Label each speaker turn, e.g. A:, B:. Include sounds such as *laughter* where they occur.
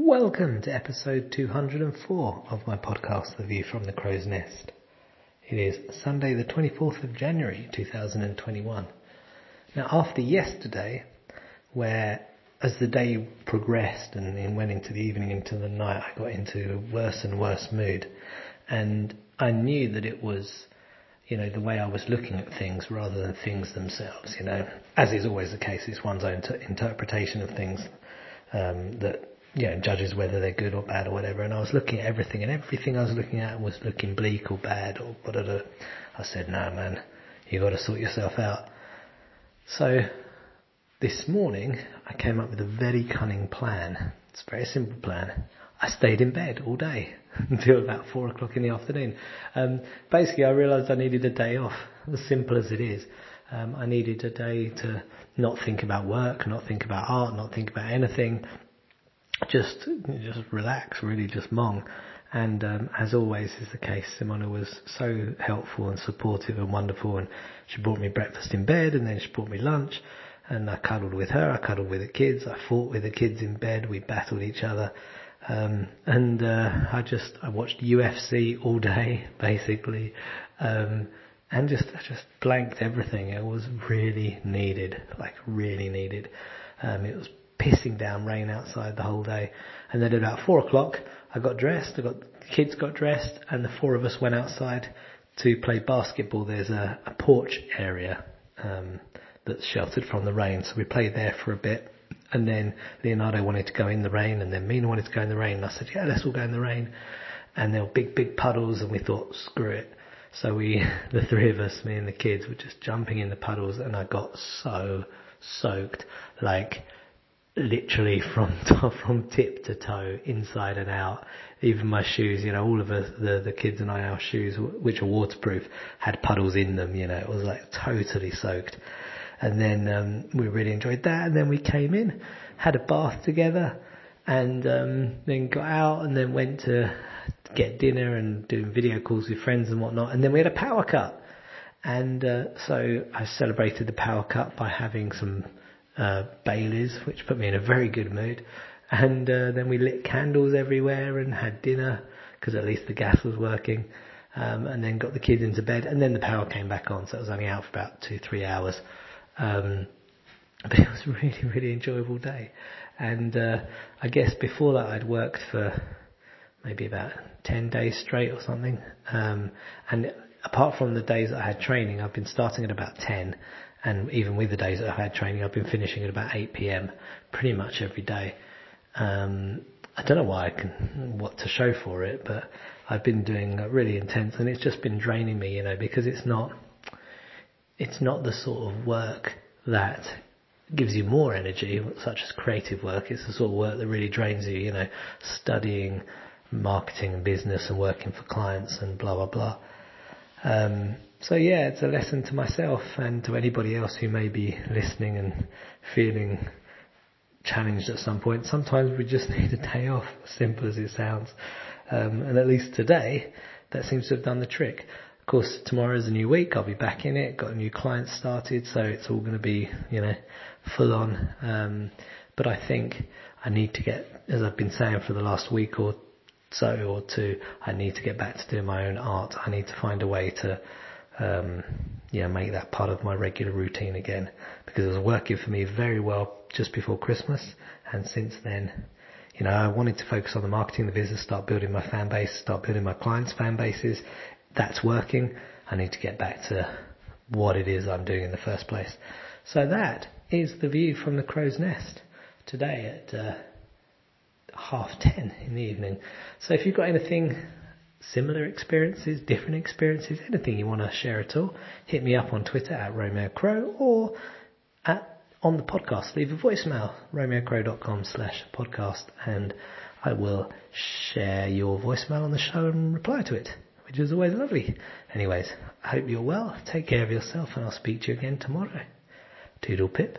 A: Welcome to episode 204 of my podcast, The View from the Crow's Nest. It is Sunday, the 24th of January 2021. Now, after yesterday, where as the day progressed and went into the evening, and into the night, I got into a worse and worse mood. And I knew that it was, you know, the way I was looking at things rather than things themselves, you know. As is always the case, it's one's own t- interpretation of things um, that you know, judges whether they're good or bad or whatever. And I was looking at everything, and everything I was looking at was looking bleak or bad or whatever. I said, "No, man, you got to sort yourself out." So this morning, I came up with a very cunning plan. It's a very simple plan. I stayed in bed all day *laughs* until about four o'clock in the afternoon. Um, basically, I realised I needed a day off. As simple as it is. Um, I needed a day to not think about work, not think about art, not think about anything, just just relax, really just mong. And um, as always is the case, Simona was so helpful and supportive and wonderful. And she brought me breakfast in bed, and then she brought me lunch. And I cuddled with her. I cuddled with the kids. I fought with the kids in bed. We battled each other. Um, and uh, I just I watched UFC all day, *laughs* basically, um, and just I just blanked everything. It was really needed, like really needed. Um, it was pissing down rain outside the whole day. And then at about four o'clock, I got dressed. I got the kids got dressed, and the four of us went outside to play basketball. There's a, a porch area um, that's sheltered from the rain, so we played there for a bit. And then Leonardo wanted to go in the rain, and then Mina wanted to go in the rain. And I said, "Yeah, let's all go in the rain." And there were big, big puddles, and we thought, "Screw it." So we, *laughs* the three of us, me and the kids, were just jumping in the puddles, and I got so soaked, like literally from *laughs* from tip to toe, inside and out. Even my shoes, you know, all of us, the the kids and I, our shoes, which are waterproof, had puddles in them. You know, it was like totally soaked. And then um, we really enjoyed that. And then we came in, had a bath together, and um, then got out and then went to get dinner and doing video calls with friends and whatnot. And then we had a power cut. And uh, so I celebrated the power cut by having some uh, Baileys, which put me in a very good mood. And uh, then we lit candles everywhere and had dinner because at least the gas was working. Um, and then got the kids into bed, and then the power came back on, so it was only out for about two, three hours. Um, *laughs* but it was a really, really enjoyable day. And uh, I guess before that, I'd worked for maybe about 10 days straight or something. Um, and apart from the days I had training, I've been starting at about 10 and even with the days that I've had training, I've been finishing at about 8 p.m. pretty much every day. Um, I don't know why I can, what to show for it, but I've been doing really intense and it's just been draining me, you know, because it's not, it's not the sort of work that gives you more energy, such as creative work. It's the sort of work that really drains you, you know, studying marketing and business and working for clients and blah, blah, blah. Um, so yeah, it's a lesson to myself and to anybody else who may be listening and feeling challenged at some point. Sometimes we just *laughs* need a day off, simple as it sounds. Um, and at least today, that seems to have done the trick. Of course, tomorrow is a new week. I'll be back in it. Got a new client started, so it's all going to be, you know, full on. Um, but I think I need to get, as I've been saying for the last week or so or two, I need to get back to doing my own art. I need to find a way to um, yeah, make that part of my regular routine again because it was working for me very well just before Christmas, and since then, you know, I wanted to focus on the marketing, the business, start building my fan base, start building my clients' fan bases. That's working. I need to get back to what it is I'm doing in the first place. So that is the view from the crow's nest today at uh, half ten in the evening. So if you've got anything similar experiences, different experiences, anything you want to share at all, hit me up on Twitter at Romeo Crow or at, on the podcast. Leave a voicemail, romeocrow.com slash podcast, and I will share your voicemail on the show and reply to it, which is always lovely. Anyways, I hope you're well. Take care of yourself, and I'll speak to you again tomorrow. Toodle pip.